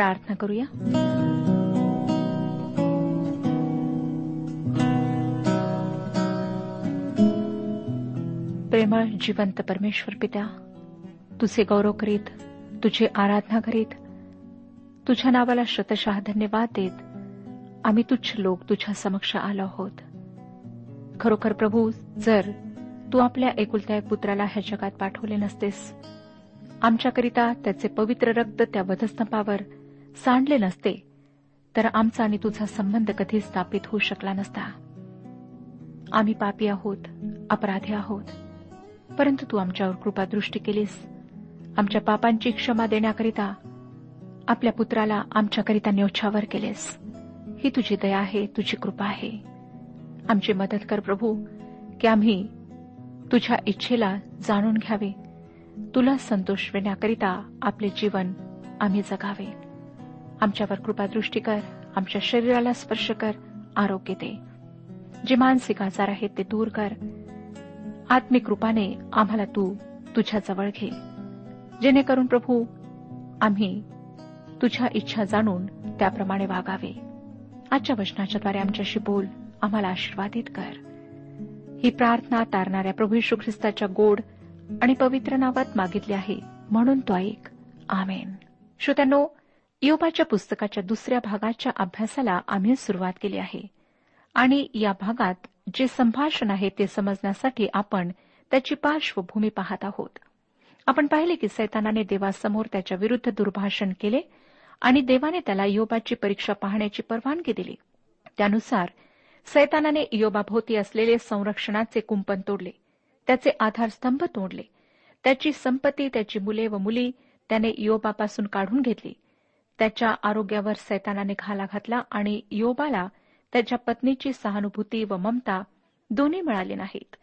प्रार्थना करूया. प्रेमळ जिवंत परमेश्वर पित्या तुझे गौरव करीत तुझी आराधना करीत तुझ्या नावाला शतशः धन्यवाद देत आम्ही तुच्छ लोक तुझ्या समक्ष आलो आहोत. खरोखर प्रभू जर तू आपल्या एकुलत्या एक पुत्राला ह्या जगात पाठवले नसतेस आमच्याकरिता त्याचे पवित्र रक्त त्या वधस्तंभावर सांडले नसते तर आमचा आणि तुझा संबंध कधी स्थापित होऊ शकला नसता. आम्ही पापी आहोत अपराधी आहोत परंतु तू आमच्यावर कृपादृष्टी केलीस. आमच्या पापांची क्षमा देण्याकरिता आपल्या पुत्राला आमच्याकरिता न्योछावर केलेस. ही तुझी दया आहे तुझी कृपा आहे. आमची मदत कर प्रभू की आम्ही तुझ्या इच्छेला जाणून घ्यावे. तुला संतोष देण्याकरिता आपले जीवन आम्ही जगावे. आमच्यावर कृपादृष्टी कर आमच्या शरीराला स्पर्श कर आरोग्य दे. जे मानसिक आजार आहेत ते दूर कर. आत्मिक रूपाने आम्हाला तू तुझ्या जवळ घे. जेणेकरून प्रभू आम्ही तुझ्या इच्छा जाणून त्याप्रमाणे वागावे. आजच्या वचनाच्याद्वारे आमच्याशी बोल आम्हाला आशीर्वादित कर. ही प्रार्थना तारणाऱ्या प्रभू यशू ख्रिस्ताच्या गोड आणि पवित्र नावात मागितली आहे म्हणून तो ऐक. आमेन. श्रोत्यांनो योबाच्या पुस्तकाच्या दुसऱ्या भागाच्या अभ्यासाला आम्ही सुरुवात केली आहे. आणि या भागात जे संभाषण आहे ते समजण्यासाठी आपण त्याची पार्श्वभूमी पाहत आहोत. आपण पाहिले की सैतानाने देवासमोर त्याच्या विरुद्ध दुर्भाषण केले आणि देवाने त्याला योबाची परीक्षा पाहण्याची परवानगी दिली. त्यानुसार सैतानाने योबाभोवती असलेले संरक्षणाचे कुंपण तोडले त्याचे आधारस्तंभ तोडले त्याची संपत्ती त्याची मुले व मुली त्याने योबापासून काढून घेतली त्याच्या आरोग्यावर सैतानाने घाला घातला आणि योबाला त्याच्या पत्नीची सहानुभूती व ममता दोन्ही मिळाले नाहीत.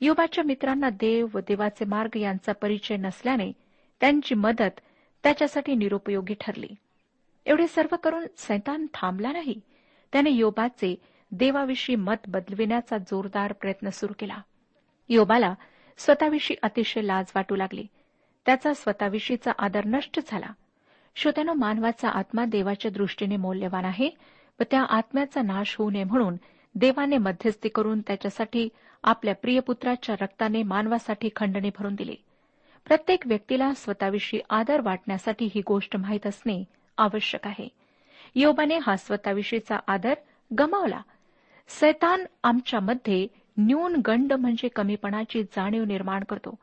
योबाच्या मित्रांना देव व देवाचे मार्ग यांचा परिचय नसल्याने त्यांची मदत त्याच्यासाठी निरुपयोगी ठरली. एवढे सर्व करून सैतान थांबला नाही. त्याने योबाचे देवाविषयी मत बदलविण्याचा जोरदार प्रयत्न सुरू केला. योबाला स्वतःविषयी अतिशय लाज वाटू लागली. त्याचा स्वतःविषयीचा आदर नष्ट झाला. श्रोत्यानो मानवाचा आत्मा देवाच्या दृष्टीने मौल्यवान आहे व त्या आत्म्याचा नाश होऊ नये म्हणून देवाने मध्यस्थी करून त्याच्यासाठी आपल्या प्रियपुत्राच्या रक्ताने मानवासाठी खंडणी भरून दिली. प्रत्येक व्यक्तीला स्वतःविषयी आदर वाटण्यासाठी ही गोष्ट माहीत असणे आवश्यक आहे. योबाने हा स्वतःविषयीचा आदर गमावला. सैतान आमच्यामध्ये न्यून गंड म्हणजे कमीपणाची जाणीव निर्माण करतो.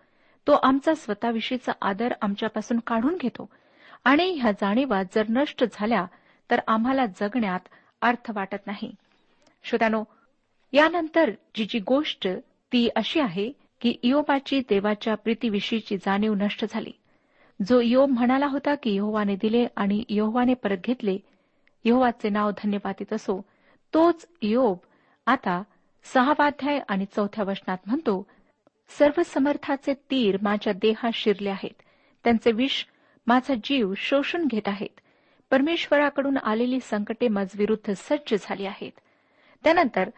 तो आमचा स्वतःविषयीचा आदर आमच्यापासून काढून घेतो. आणि ह्या जाणीवा जर नष्ट झाल्या तर आम्हाला जगण्यात अर्थ वाटत नाही. श्रोत्यानो यानंतर जी जी गोष्ट ती अशी आहे की इयोबाची देवाच्या प्रीतीविषयीची जाणीव नष्ट झाली. जो योब म्हणाला होता की यहोवाने दिले आणि यहोवाने परत घेतले यहोवाचे नाव धन्यवादित असो तोच योब आता सहावाध्याय आणि चौथ्या वचनात म्हणतो सर्व समर्थाचे तीर माझ्या देहात शिरले आहेत. त्यांचे विष माझा जीव शोषून घेत आहेत. परमेश्वराकडून आलेली संकटे माझविरुद्ध सज्ज झाली आहेत. त्यानंतर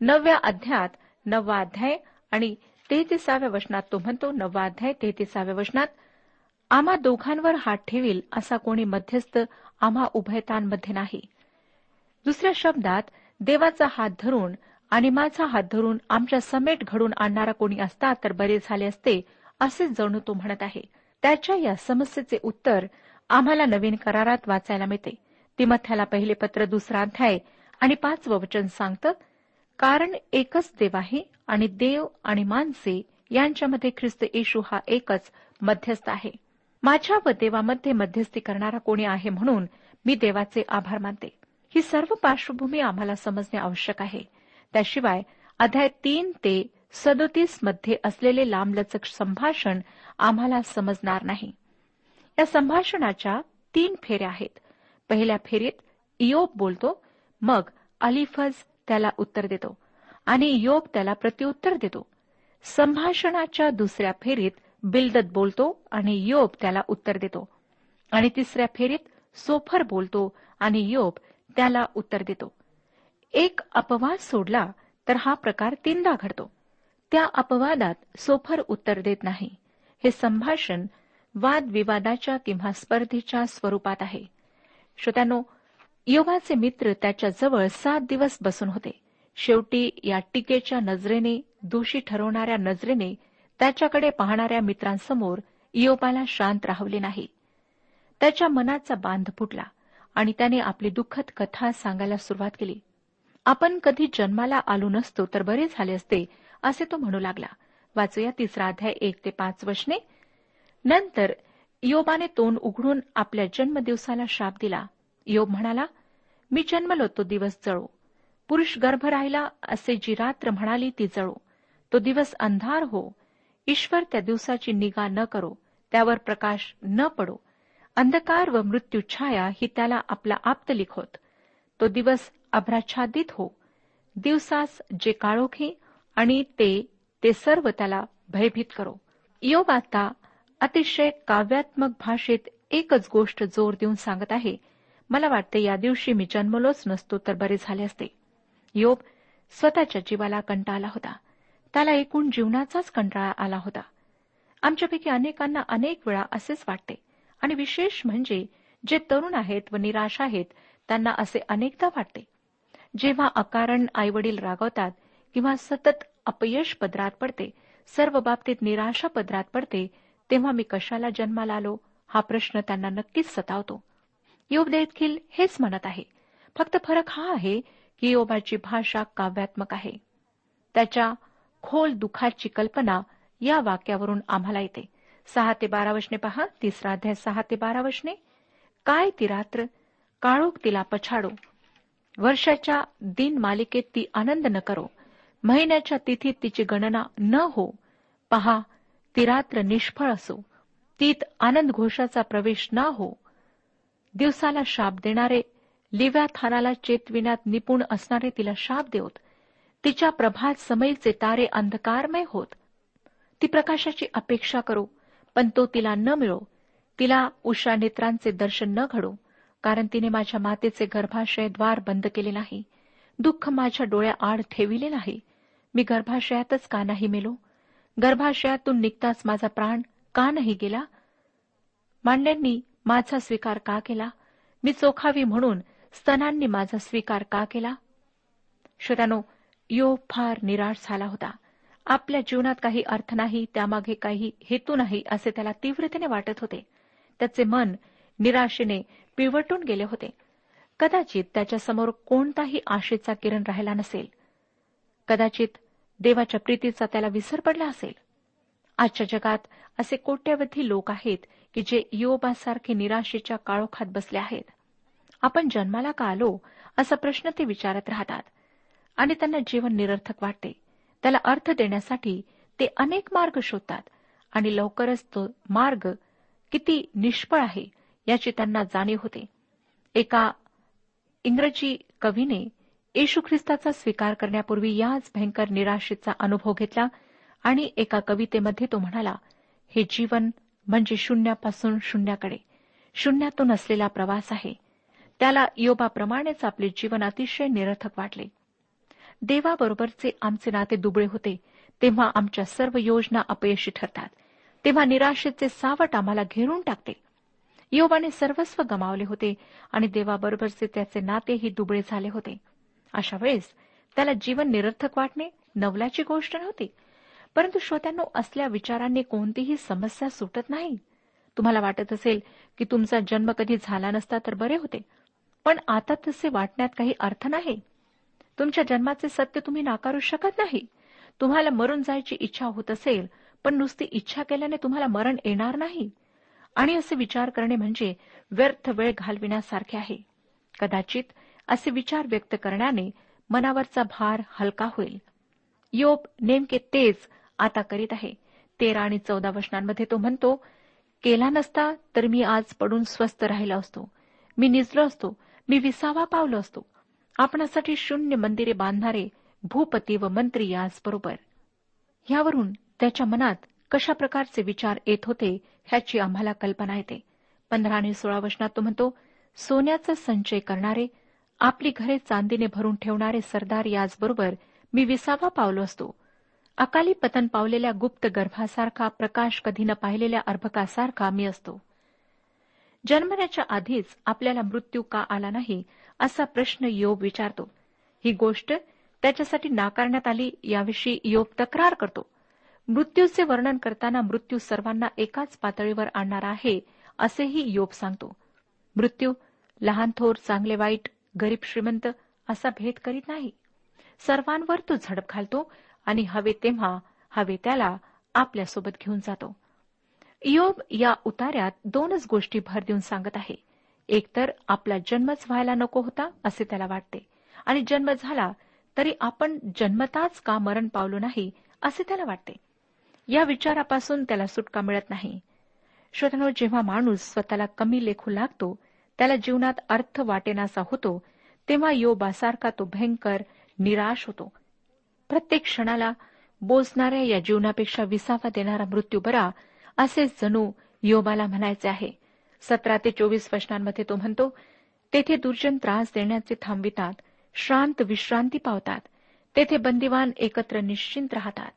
नवव्या अध्यायात नववा अध्याय आणि तेहतीसाव्या वचनात तो म्हणतो नववा अध्याय तेहतीसाव्या वचनात आम्हा दोघांवर हात ठेवील असा कोणी मध्यस्थ आम्हा उभयतांमध्ये नाही. दुसऱ्या शब्दात देवाचा हात धरून आणि माझा हात धरून आमच्या समेट घडून आणणारा कोणी असता तर बरे झाले असते असे जणू तो म्हणत आहे. त्याच्या या समस्येचे उत्तर आम्हाला नवीन करारात वाचायला मिळते. तिमथ्याला पहिले पत्र दुसरा अध्याय आणि पाचवं वचन सांगतं कारण एकच देव आहे आणि देव आणि माणसे यांच्यामध्ये ख्रिस्त येशू हा एकच मध्यस्थ आहे. माझ्या व देवामध्ये मध्यस्थी करणारा कोणी आहे म्हणून मी देवाचे आभार मानते. ही सर्व पार्श्वभूमी आम्हाला समजणे आवश्यक आहे. त्याशिवाय अध्याय तीन ते सदोतीसमध्ये असलेले लांबलचक संभाषण आम्हाला समजणार नाही. या संभाषणाच्या तीन फेऱ्या आहेत. पहिल्या फेरीत इयोब बोलतो मग अलिफज त्याला उत्तर देतो आणि योग त्याला प्रत्युत्तर देतो. संभाषणाच्या दुसऱ्या फेरीत बिलदत बोलतो आणि योब त्याला उत्तर देतो. आणि तिसऱ्या फेरीत सोफर बोलतो आणि योब त्याला उत्तर देतो. एक अपवाद सोडला तर हा प्रकार तीनदा घडतो. त्या अपवादात सोफर उत्तर देत नाही. हे संभाषण वादविवादाच्या किंवा स्पर्धेच्या स्वरूपात आहे. श्रोत्यानो योगाचे मित्र त्याच्याजवळ सात दिवस बसून होते. शेवटी या टीकेच्या नजरेने दोषी ठरवणाऱ्या नजरेने त्याच्याकडे पाहणाऱ्या मित्रांसमोर योबाला शांत राहवले नाही. त्याच्या मनाचा बांध फुटला आणि त्याने आपली दुःखद कथा सांगायला सुरुवात केली. आपण कधी जन्माला आलो नसतो तर बरे झाले असते असे तो म्हणू लागला. वाचूया तिसरा अध्याय एक ते पाच वचने. नंतर योबाने तोंड उघडून आपल्या जन्मदिवसाला शाप दिला. योब म्हणाला मी जन्मलो तो दिवस जळो. पुरुष गर्भ राहिला असे जी रात्र म्हणाली ती जळो. तो दिवस अंधार हो. ईश्वर त्या दिवसाची निगा न करो. त्यावर प्रकाश न पडो. अंधकार व मृत्यू छाया ही त्याला आपला आप्त लिखोत तो दिवस अभ्राच्छादित हो. दिवसास जे काळोखी आणि ते ते सर्व त्याला भयभीत करो. योग आता अतिशय काव्यात्मक भाषेत एकच गोष्ट जोर देऊन सांगत आहे. मला वाटते या दिवशी मी जन्मलोच नसतो तर बरे झाले असते. योब स्वतःच्या जीवाला कंटाळा आला होता. त्याला एकूण जीवनाचाच कंटाळा आला होता. आमच्यापैकी अनेकांना अनेक वेळा असेच वाटते. आणि विशेष म्हणजे जे तरुण आहेत व निराश आहेत त्यांना असे अनेकदा वाटते. जेव्हा अकारण आईवडील रागवतात किंवा सतत अपयश पदरात पडते सर्व बाबतीत निराशा पदरात पडते तेव्हा मी कशाला जन्माला आलो हा प्रश्न त्यांना नक्कीच सतावतो. योग देखील हेच म्हणत आहे. फक्त फरक हा आहे की योबाची भाषा काव्यात्मक आहे. त्याच्या खोल दुखाची कल्पना या वाक्यावरून आम्हाला येते. सहा ते बारा वशने पहा तिसरा अध्याय सहा ते बारा वशने. काय ती रात्र? काळोख तिला पछाडो. वर्षाच्या दिन मालिकेत ती आनंद न करो. महिन्याच्या तिथीत तिची गणना न हो पहा ती रात्र निष्फळ असो. तीत आनंद घोषाचा प्रवेश न हो. दिवसाला शाप देणारे लिव्या थानाला चेतविण्यात निपुण असणारे तिला शाप देवत. तिच्या प्रभात समयीचे तारे अंधकारमय होत. ती प्रकाशाची अपेक्षा करो पण तो तिला न मिळो. तिला उषा नेत्रांचे दर्शन न घडो कारण तिने माझ्या मातेचे गर्भाशय द्वार बंद केले नाही. दुःख माझ्या डोळ्याआड ठेविले नाही. मी गर्भाशयातच का नाही मेलो? गर्भाशयातून निघताच माझा प्राण का नाही गेला? मांड्यांनी माझा स्वीकार का केला? मी चोखावी म्हणून स्तनांनी माझा स्वीकार का केला? श्रोत्यानो यो फार निराश झाला होता. आपल्या जीवनात काही अर्थ नाही त्यामागे काही हेतू नाही असे त्याला तीव्रतेने वाटत होते. त्याचे मन निराशेने पिवटून गेले होते. कदाचित त्याच्यासमोर कोणताही आशेचा किरण राहिला नसेल. कदाचित देवाच्या प्रीतीचा त्याला विसर पडला असेल. आजच्या जगात असे कोट्यवधी लोक आहेत की जे योबासारखे निराशेच्या काळोखात बसले आहेत. आपण जन्माला का आलो असा प्रश्न ते विचारत राहतात. आणि त्यांना जीवन निरर्थक वाटते. त्याला अर्थ देण्यासाठी ते अनेक मार्ग शोधतात. आणि लवकरच तो मार्ग किती निष्फळ आहे याची त्यांना जाणीव होते. एका इंग्रजी कवीने येशू ख्रिस्ताचा स्वीकार करण्यापूर्वी याच भयंकर निराशेचा अनुभव घेतला आणि एका कवितेमध्ये तो म्हणाला हे जीवन म्हणजे शून्यापासून शून्याकडे. शून्यातून असलेला प्रवास आहे. त्याला योबाप्रमाणेच आपले जीवन अतिशय निरर्थक वाटले. देवाबरोबरचे आमचे नाते दुबळे होते तेव्हा आमच्या सर्व योजना अपयशी ठरतात. तेव्हा निराशेचे सावट आम्हाला घेरून टाकते. योबाने सर्वस्व गमावले होते आणि देवाबरोबरचे त्याचे नातेही दुबळे झाले होते. अशा वेळेस त्याला जीवन निरर्थक वाटणे नवल्याची गोष्ट नव्हती. परंतु श्रोत्यांनो असल्या विचारांनी कोणतीही समस्या सुटत नाही. तुम्हाला वाटत असेल की तुमचा जन्म कधी झाला नसता तर बरे होते. पण आता तसे वाटण्यात काही अर्थ नाही. तुमच्या जन्माचे सत्य तुम्ही नाकारू शकत नाही. तुम्हाला मरून जायची इच्छा होत असेल पण नुसती इच्छा केल्याने तुम्हाला मरण येणार नाही. आणि असे विचार करणे म्हणजे व्यर्थ वेळ घालविण्यासारखे आहे. कदाचित असे विचार व्यक्त करण्याने मनावरचा भार हलका होईल. योप नेमके तेच आता करीत आहे. तेरा आणि चौदा वचनांमध्ये तो म्हणतो केला नसता तर मी आज पडून स्वस्थ राहिला असतो. मी निजलो असतो. मी विसावा पावलो असतो. आपणासाठी शून्य मंदिरे बांधणारे भूपती व मंत्री याचबरोबर यावरून त्याच्या मनात कशा प्रकारचे विचार येत होते ह्याची आम्हाला कल्पना येते. पंधरा आणि सोळा वचनात तो म्हणतो सोन्याचा संचय करणारे आपली घरे चांदीने भरून ठेवणारे सरदार याचबरोबर मी विसावा पावलो असतो. अकाली पतन पावलेल्या गुप्त गर्भासारखा प्रकाश कधी न पाहिलेल्या अर्भकासारखा मी असतो. जन्मण्याच्या आधीच आपल्याला मृत्यू का आला नाही असा प्रश्न योग विचारतो. ही गोष्ट त्याच्यासाठी नाकारण्यात आली याविषयी योग तक्रार करतो. मृत्यूचे वर्णन करताना मृत्यू सर्वांना एकाच पातळीवर आणणार आहे असेही योग सांगतो. मृत्यू लहान थोर चांगले वाईट गरीब श्रीमंत असा भेद करीत नाही. सर्वांवर तो झडप घालतो आणि हवे तेव्हा हवे त्याला आपल्यासोबत घेऊन जातो. योब या उतार्यात दोनच गोष्टी भर देऊन सांगत आहे. एकतर आपला जन्मच व्हायला नको होता असे त्याला वाटते. आणि जन्म झाला तरी आपण जन्मताच का मरण पावलो नाही असे त्याला वाटते. या विचारापासून त्याला सुटका मिळत नाही. श्रोतनो जेव्हा माणूस स्वतःला कमी लेखू लागतो त्याला जीवनात अर्थ वाटेनासा होतो तेव्हा योबासारखा तो भयंकर निराश होतो. प्रत्येक क्षणाला बोचणाऱ्या या जीवनापेक्षा विसावा देणारा मृत्यू बरा असेच जणू योबाला म्हणायचे आहे. सतरा ते चोवीस वचनांमध्ये तो म्हणतो तेथे दुर्जन त्रास देण्याचे थांबवितात श्रांत विश्रांती पावतात तेथे बंदिवान एकत्र निश्चिंत राहतात.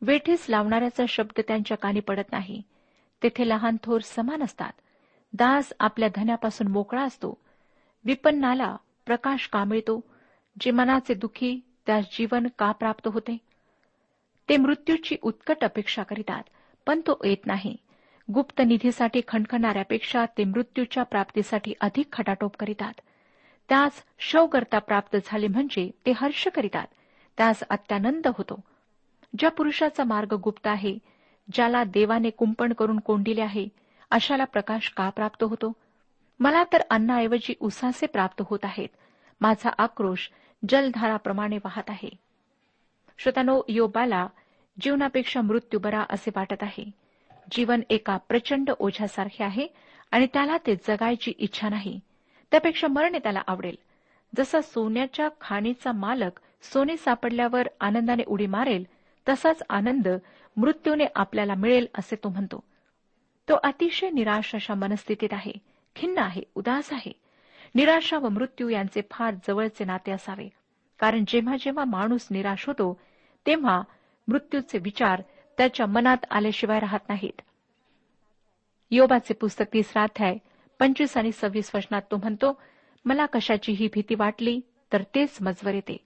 वेठीस लावणाऱ्याचा शब्द त्यांच्या कानी पडत नाही. तेथे लहान थोर समान असतात. दास आपल्या धन्यापासून मोकळा असतो. विपन्नाला प्रकाश का मिळतो जे मनाचे दुखी त्यास जीवन का प्राप्त होते? ते मृत्यूची उत्कट अपेक्षा करीतात पण तो येत नाही. गुप्त निधीसाठी खणखणाऱ्यापेक्षा ते मृत्यूच्या प्राप्तीसाठी अधिक खटाटोप करीतात. त्यास शवकर्ता प्राप्त झाले म्हणजे ते हर्ष करीतात. त्यास अत्यानंद होतो. ज्या पुरुषाचा मार्ग गुप्त आहे ज्याला देवाने कुंपण करून कोंडिले आहे अशाला प्रकाश का प्राप्त होतो? मला तर अन्नाऐवजी उसासे प्राप्त होत आहेत. माझा आक्रोश जलधाराप्रमाणे वाहत आहे. श्रोतानो योबाला जीवनापेक्षा मृत्यू बरा असे वाटत आहे. जीवन एका प्रचंड ओझ्यासारखे आहे आणि त्याला ते जगायची इच्छा नाही. त्यापेक्षा मरणे त्याला आवडेल. जसा सोन्याच्या खाणीचा मालक सोने सापडल्यावर आनंदाने उडी मारेल तसाच आनंद मृत्यूने आपल्याला मिळेल असे तो म्हणतो. तो अतिशय निराश अशा मनस्थितीत आहे. खिन्न आहे उदास आहे. निराशा व मृत्यू यांचे फार जवळचे नाते असावे. कारण जेव्हा जेव्हा माणूस निराश होतो तेव्हा मृत्यूचे विचार त्याच्या मनात आल्याशिवाय राहत नाहीत. योबाचे पुस्तक तिसरा अध्याय पंचवीस आणि सव्वीस वचनात तो म्हणतो मला कशाचीही भीती वाटली तर तेच मजवर येते.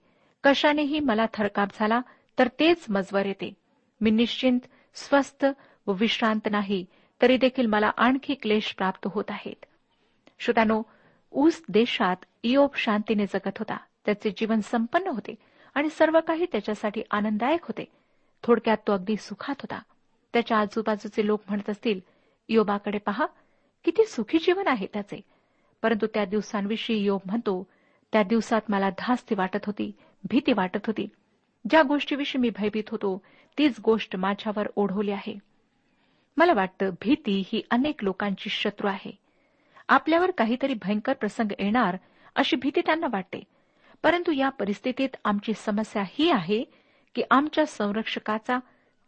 कशानेही मला थरकाप झाला तर तेच मजवर येते. मी निश्चिंत स्वस्थ व विश्रांत नाही तरी देखील मला आणखी क्लेश प्राप्त होत आहेत. श्रोतानो ऊस देशात इयोब शांतीने जगत होता. त्याचे जीवन संपन्न होते आणि सर्व काही त्याच्यासाठी आनंददायक होते. थोडक्यात तो अगदी सुखात होता. त्याच्या आजूबाजूचे लोक म्हणत असतील योबाकडे पहा किती सुखी जीवन आहे त्याचे. परंतु त्या दिवसांविषयी योग म्हणतो त्या दिवसात मला धास्ती वाटत होती भीती वाटत होती. ज्या गोष्टीविषयी मी भयभीत होतो तीच गोष्ट माझ्यावर ओढवली आहे. मला वाटतं भीती ही अनेक लोकांची शत्रू आहे. आपल्यावर काहीतरी भयंकर प्रसंग येणार अशी भीती त्यांना वाटते. परंतु या परिस्थितीत आमची समस्या ही आहे की आमच्या संरक्षकाचा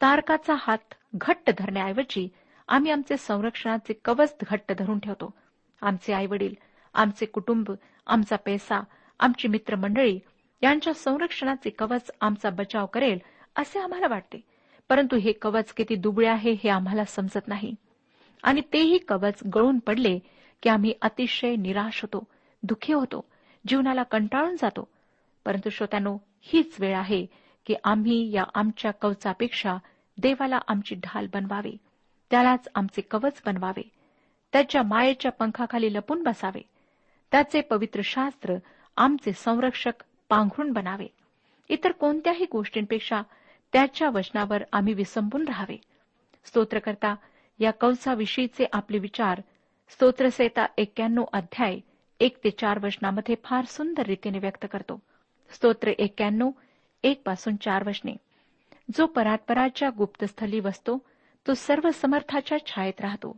तारकाचा हात घट्ट धरण्याऐवजी आम्ही आमचे संरक्षणाचे कवच घट्ट धरून ठेवतो. आमचे आईवडील आमचे कुटुंब आमचा पैसा आमची मित्रमंडळी यांच्या संरक्षणाचे कवच आमचा बचाव करेल असे आम्हाला वाटते. परंतु हे कवच किती दुबळे आहे हे आम्हाला समजत नाही. आणि तेही कवच गळून पडले की आम्ही अतिशय निराश होतो दुःखी होतो जीवनाला कंटाळून जातो. परंतु श्रोत्यानो हीच वेळ आहे की आम्ही या आमच्या कवचापेक्षा देवाला आमची ढाल बनवावे त्यालाच आमचे कवच बनवावे त्याच्या मायेच्या पंखाखाली लपून बसावे. त्याचे पवित्र शास्त्र आमचे संरक्षक पांघरून बनावे. इतर कोणत्याही गोष्टींपेक्षा त्याच्या वचनावर आम्ही विसंबून राहावे. स्तोत्रकर्ता या कवचाविषयीचे आपले विचार स्तोत्रसेता एक्क्याण्णव अध्याय एक ते चार वचनामध्ये फार सुंदर रीतीने व्यक्त करतो. स्तोत्र एक्क्याण्णव एक पासून चार वचने. जो परात्पराच्या गुप्तस्थली वसतो तो सर्व समर्थाच्या छायेत राहतो.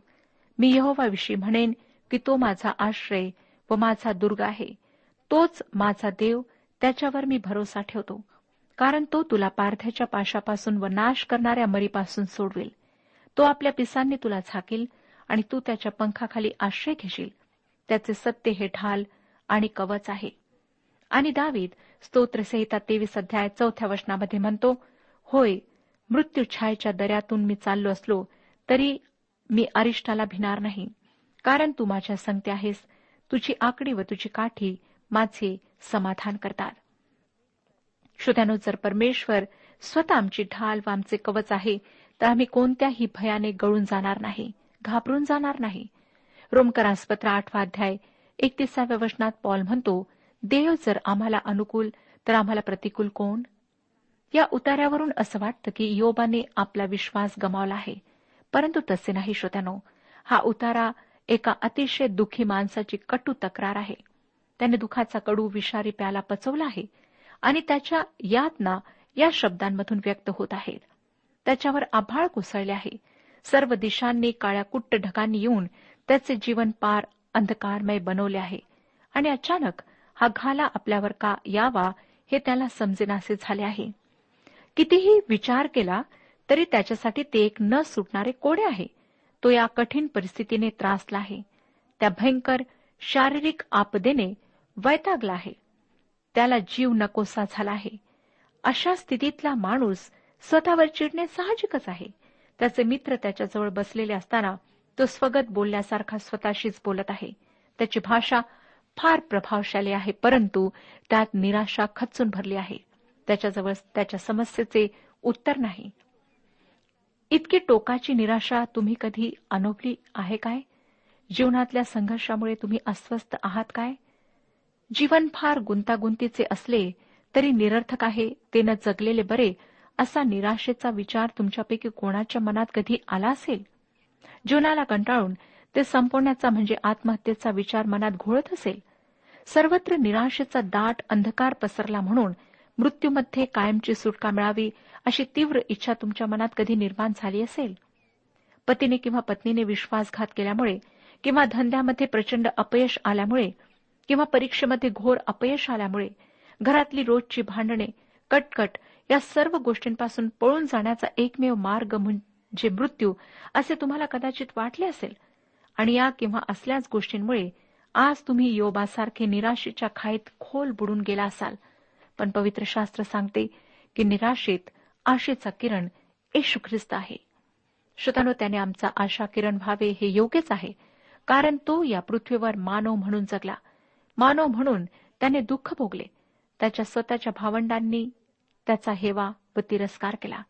मी यहोवाविषयी म्हणेन की तो माझा आश्रय व माझा दुर्ग आहे. तोच माझा देव त्याच्यावर मी भरोसा ठेवतो. कारण तो तुला पारध्याच्या पाशापासून व नाश करणाऱ्या मरीपासून सोडवेल. तो आपल्या पिसांनी तुला झाकेल आणि तू त्याच्या पंखाखाली आश्रय घेशील. त्याचे सत्य हे ढाल आणि कवच आहे. आणि दावीद स्तोत्रसहिता तेवीस अध्याय चौथ्या वचनामध्ये म्हणतो होय मृत्यू छायेच्या दऱ्यातून मी चाललो असलो तरी मी अरिष्टाला भिणार नाही. कारण तू माझ्या संगते आहेस. तुझी आकडी व तुझी काठी माझे समाधान करतात. श्रोत्यानो जर परमेश्वर स्वतः आमची ढाल व आमचे कवच आहे तर आम्ही कोणत्याही भयाने गळून जाणार नाही घाबरून जाणार नाही. रोमकरासपत्र आठवा अध्याय एकतीसाव्या वचनात पॉल म्हणतो देव जर आम्हाला अनुकूल तर आम्हाला प्रतिकूल कोण? या उतार्यावरून असं वाटतं की योबाने आपला विश्वास गमावला आहे. परंतु तसे नाही श्रोत्यानो. हा उतारा एका अतिशय दुःखी माणसाची कटू तक्रार आहे. त्याने दुखाचा कडू विषारी प्याला पचवला आहे आणि त्याच्या यातना या शब्दांमधून व्यक्त होत आहेत त्याच्यावर आभाळ कोसळले आहे. सर्व दिशांनी काळ्या कुट्ट ढगांनी येऊन त्याचे जीवन पार अंधकारमय बनवले आहे. आणि अचानक हा घाला आपल्यावर का यावा हे त्याला समजेनासे झाले आहे. कितीही विचार केला तरी त्याच्यासाठी ते एक न सुटणारे कोडे आहे. तो या कठीण परिस्थितीने त्रासला आहे. त्या भयंकर शारीरिक आपदेने वैतागला आहे. त्याला जीव नकोसा झाला आहे. अशा स्थितीतला माणूस स्वतःवर चिडणे साहजिकच आहे. त्याचे मित्र त्याच्याजवळ बसलेले असताना तो स्वगत बोलण्यासारखा स्वतःशीच बोलत आहे. त्याची भाषा फार प्रभावशाली आहे परंतु त्यात निराशा खचून भरली आहे. त्याच्याजवळ त्याच्या समस्येचे उत्तर नाही. इतकी टोकाची निराशा तुम्ही कधी अनुभवली आहे काय? जीवनातल्या संघर्षामुळे तुम्ही अस्वस्थ आहात काय? जीवन फार गुंतागुंतीचे असले तरी निरर्थक आहे ते न जगलेले बरे असा निराशेचा विचार तुमच्यापैकी कोणाच्या मनात कधी आला असेल? जीवनाला कंटाळून ते संपवण्याचा म्हणजे आत्महत्येचा विचार मनात घोळत असेल? सर्वत्र निराशेचा दाट अंधकार पसरला म्हणून मृत्यूमध्ये कायमची सुटका मिळावी अशी तीव्र इच्छा तुमच्या मनात कधी निर्माण झाली असेल? पतीने किंवा पत्नीने विश्वासघात केल्यामुळे किंवा धंद्यामध्ये प्रचंड अपयश आल्यामुळे किंवा परीक्षेमध्ये घोर अपयश आल्यामुळे घरातली रोजची भांडणे कटकट या सर्व गोष्टींपासून पळून जाण्याचा एकमेव मार्ग म्हणजे मृत्यू असे तुम्हाला कदाचित वाटले असेल. आणि या किंवा असल्याच गोष्टींमुळे आज तुम्ही योबासारखे निराशेच्या खाईत खोल बुडून गेला असाल. पण पवित्र शास्त्र सांगते की निराशेत आशेचा किरण येशू ख्रिस्त आहे. श्रोतानो त्याने आमचा आशा किरण व्हावे हे योग्यच आहे कारण तो या पृथ्वीवर मानव म्हणून जगला. मानव म्हणून त्याने दुःख भोगले. त्याच्या स्वतःच्या भावंडांनी त्याचा हेवा व तिरस्कार केला.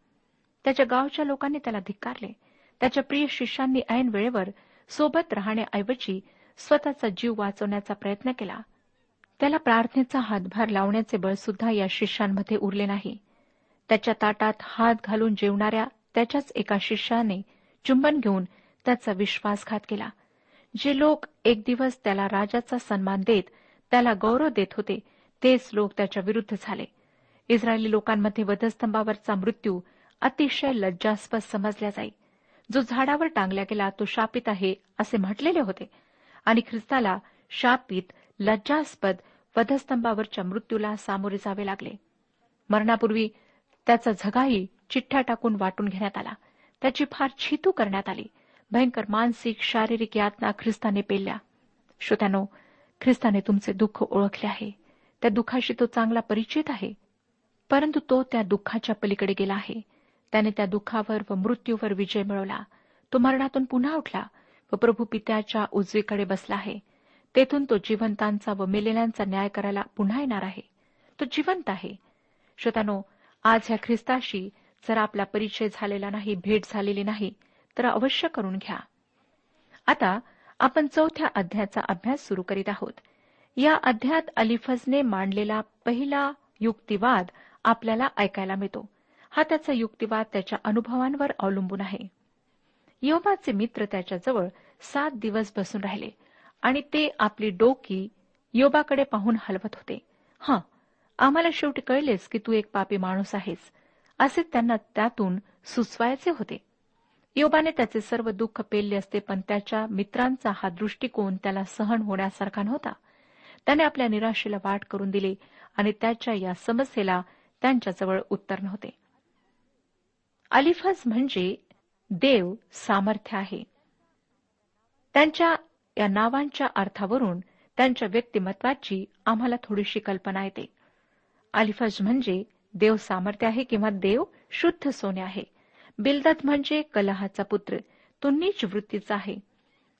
त्याच्या गावच्या लोकांनी त्याला धिक्कारले. त्याच्या प्रिय शिष्यांनी ऐन वेळेवर सोबत राहण्याऐवजी स्वतःचा जीव वाचवण्याचा प्रयत्न केला. त्याला प्रार्थनेचा हातभार लावण्याचे बळ सुद्धा या शिष्यांमध्ये उरले नाही. त्याच्या ताटात हात घालून जेवणाऱ्या त्याच्याच एका शिष्याने चुंबन घेऊन त्याचा विश्वासघात केला. जे लोक एक दिवस त्याला राजाचा सन्मान देत त्याला गौरव देत होते तेच लोक त्याच्या विरुद्ध झाले. इस्रायली लोकांमध्ये वधस्तंभावरचा मृत्यू अतिशय लज्जास्पद समजला जाई. जो झाडावर टांगला गेला तो शापित आहे असे म्हटलेले होते. आणि ख्रिस्ताला शापित लज्जास्पद वधस्तंभावरच्या मृत्यूला सामोरे जावे लागले. मरणापूर्वी त्याचा झगाही चिठ्ठ्या टाकून वाटून घेण्यात आला. त्याची फार छितू करण्यात आली. भयंकर मानसिक शारीरिक यातना ख्रिस्ताने पेल्या श्रोत्यानो ख्रिस्ताने तुमचे दुःख ओळखले आहे. त्या दुःखाशी तो चांगला परिचित आहे. परंतु तो त्या दुःखाच्या पलीकडे गेला आहे. त्याने त्या दुःखावर व मृत्यूवर विजय मिळवला. तो मरणातून पुन्हा उठला व प्रभू पित्याच्या उजवीकडे बसला आहे. तेथून तो जिवंतांचा व मेलेल्यांचा न्याय करायला पुन्हा येणार आहे. तो जिवंत आहे. श्रोतानो आज ह्या ख्रिस्ताशी जर आपला परिचय झालेला नाही भेट झालेली नाही तर अवश्य करून घ्या. आता आपण चौथ्या अध्यायाचा अभ्यास सुरू करीत आहोत. या अध्यायात अलिफजने मांडलेला पहिला युक्तिवाद आपल्याला ऐकायला मिळतो. हा त्याचा युक्तिवाद त्याच्या अनुभवांवर अवलंबून आहे. योबाचे मित्र त्याच्याजवळ सात दिवस बसून राहिले आणि ते आपली डोकी योबाकडे पाहून हलवत होते. हा आम्हाला शेवटी कळलेस की तू एक पापी माणूस आहेस. असे त्यांना त्यातून सुचवायचे होते. योबाने त्याचे सर्व दुःख पेलले असते पण त्याच्या मित्रांचा हा दृष्टिकोन त्याला सहन होण्यासारखा नव्हता. त्याने आपल्या निराशेला वाट करून दिली आणि त्याच्या या समस्येला त्यांच्याजवळ उत्तर नव्हते. अलिफज म्हणजे देव सामर्थ्य आहे. त्यांच्या या नावांच्या अर्थावरून त्यांच्या व्यक्तिमत्वाची आम्हाला थोडीशी कल्पना येते. अलिफज म्हणजे देव सामर्थ्य आहे किंवा देव शुद्ध सोने आहे. बिलदत म्हणजे कलहाचा पुत्र. तो नीच वृत्तीचा आहे.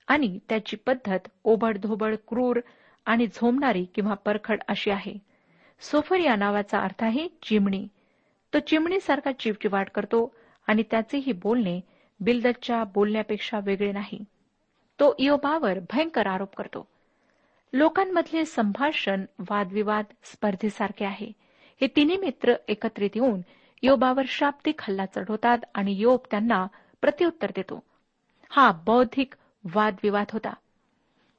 आणि त्याची पद्धत ओबडधोबड क्रूर आणि झोमणारी किंवा परखड अशी आहे. सोफर या नावाचा अर्थ आहे चिमणी. तो चिमणीसारखा चिवचिवाट करतो आणि त्याचेही बोलणे बिलदतच्या बोलण्यापेक्षा वेगळे नाही. तो इयोबावर भयंकर आरोप करतो. लोकांमधले संभाषण वादविवाद स्पर्धेसारखे आहे. हे तिन्ही मित्र एकत्रित येऊन योबावर शाब्दिक हल्ला चढवतात आणि योब त्यांना प्रत्युत्तर देतो. हा बौद्धिक वादविवाद होता.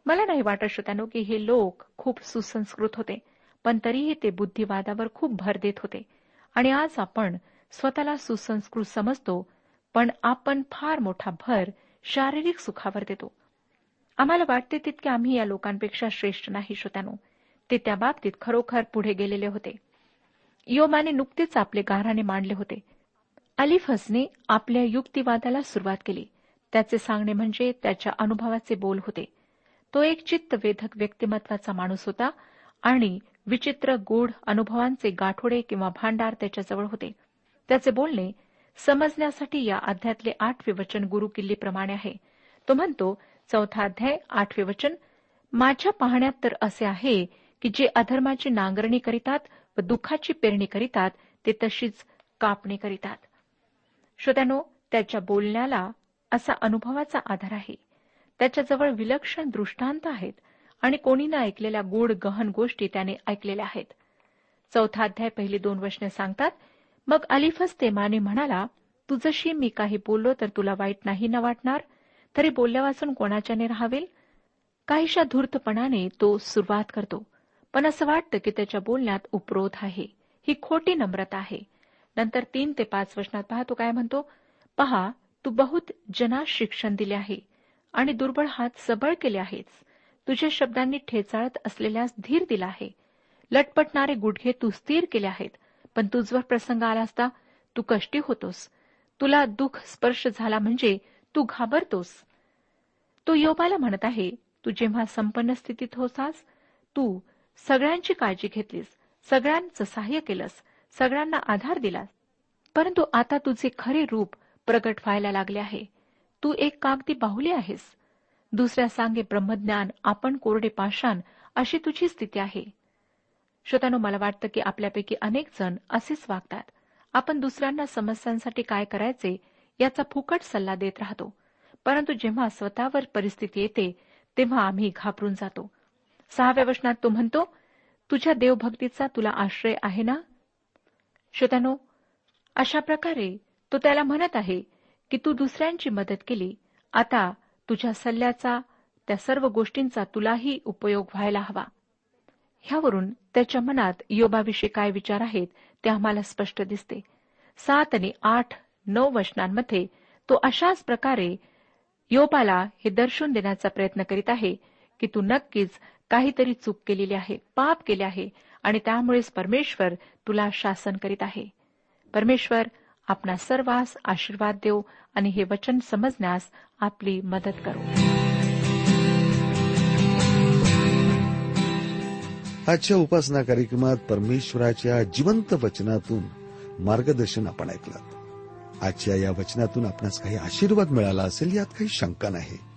मला नाही वाटत श्रोत्यानो की हे लोक खूप सुसंस्कृत होते पण तरीही ते बुद्धिवादावर खूप भर देत होते. आणि आज आपण स्वतःला सुसंस्कृत समजतो पण आपण फार मोठा भर शारीरिक सुखावर देतो. आम्हाला वाटते तितके आम्ही या लोकांपेक्षा श्रेष्ठ नाही श्रोत्यानो. ते त्या बाबतीत खरोखर पुढे गेलेले होते. योमाने नुकतेच आपले गाराने मांडले होते. अलिफसने आपल्या युक्तिवादाला सुरुवात केली. त्याचे सांगणे म्हणजे त्याच्या अनुभवाचे बोल होते. तो एक चित्तवेधक व्यक्तिमत्वाचा माणूस होता आणि विचित्र गूढ अनुभवांचे गाठोडे किंवा भांडार त्याच्याजवळ होते. त्याचे बोलणे समजण्यासाठी या अध्यातले आठवे वचन गुरु किल्लीप्रमाणे आहे. तो म्हणतो चौथा अध्याय आठवे वचन माझ्या पाहण्यात तर असे आहे की जे अधर्माची नांगरणी करीतात व दुःखाची पेरणी करीतात ते तशीच कापणी करीतात. श्रोत्यानो त्याच्या बोलण्याला असा अनुभवाचा आधार आहे. त्याच्याजवळ विलक्षण दृष्टांत आहेत आणि कोणी न ऐकलेल्या गोड गहन गोष्टी त्याने ऐकलेल्या आहेत. चौथा अध्याय पहिली दोन वचने सांगतात मग अलिफस तेमाने म्हणाला तुझशी मी काही बोललो तर तुला वाईट नाही न वाटणार? तरी बोलल्यापासून कोणाच्याने राहावेल? काहीशा धूर्तपणाने तो सुरुवात करतो. पण असं वाटतं की त्याच्या बोलण्यात उपरोध आहे. ही खोटी नम्रता आहे. नंतर तीन ते पाच वचनात पहा तो काय म्हणतो? पहा तू बहुत जनास शिक्षण दिले आहे आणि दुर्बळ हात सबळ केले आहेस. तुझ्या शब्दांनी ठेचाळत असलेल्यास धीर दिला आहे. लटपटणारे गुडघे तू स्थिर केले आहेत पण तुझवर प्रसंग आला असता तू कष्टी होतोस. तुला दुःख स्पर्श झाला म्हणजे तू घाबरतोस. तो योबाला म्हणत आहे तू जेव्हा संपन्न स्थितीत होतास तू सगळ्यांची काळजी घेतलीस सगळ्यांचं सहाय्य केलंस सगळ्यांना आधार दिलास. परंतु आता तुझे खरे रूप प्रगट व्हायला लागले आहे. तू एक कागदी बाहुली आहेस. दुसऱ्या सांगे ब्रह्मज्ञान आपण कोरडे पाषाण अशी तुझी स्थिती आहे. श्रोतानो मला वाटतं की आपल्यापैकी अनेक जण असेच वागतात. आपण दुसऱ्यांना समस्यांसाठी काय करायचे याचा फुकट सल्ला देत राहतो. परंतु जेव्हा स्वतःवर परिस्थिती येते तेव्हा आम्ही घाबरून जातो. सहाव्या वचनात तो म्हणतो तुझ्या देवभक्तीचा तुला आश्रय आहे ना? श्रोत्यानो अशा प्रकारे तो त्याला म्हणत आहे की तू दुसऱ्यांची मदत केली. आता तुझ्या सल्ल्याचा त्या सर्व गोष्टींचा तुलाही उपयोग व्हायला हवा. ह्यावरून त्याच्या मनात योबाविषयी काय विचार आहेत ते आम्हाला स्पष्ट दिसते. सात आणि आठ नऊ वचनांमध्ये तो अशाच प्रकारे योबाला हे दर्शवून देण्याचा प्रयत्न करीत आहे की तू नक्कीच काहीतरी चूक केलेली आहे पाप केले आहे आणि त्यामुळेच परमेश्वर तुला शासन करीत आहे. परमेश्वर आपला सर्वांस आशीर्वाद देऊ आणि हे वचन समजण्यास आपली मदत करू. आजच्या उपासना कार्यक्रमात परमेश्वराच्या जिवंत वचनातून मार्गदर्शन आपण ऐकलं. आजच्या या वचनातून आपणास काही आशीर्वाद मिळाला असेल यात काही शंका नाही.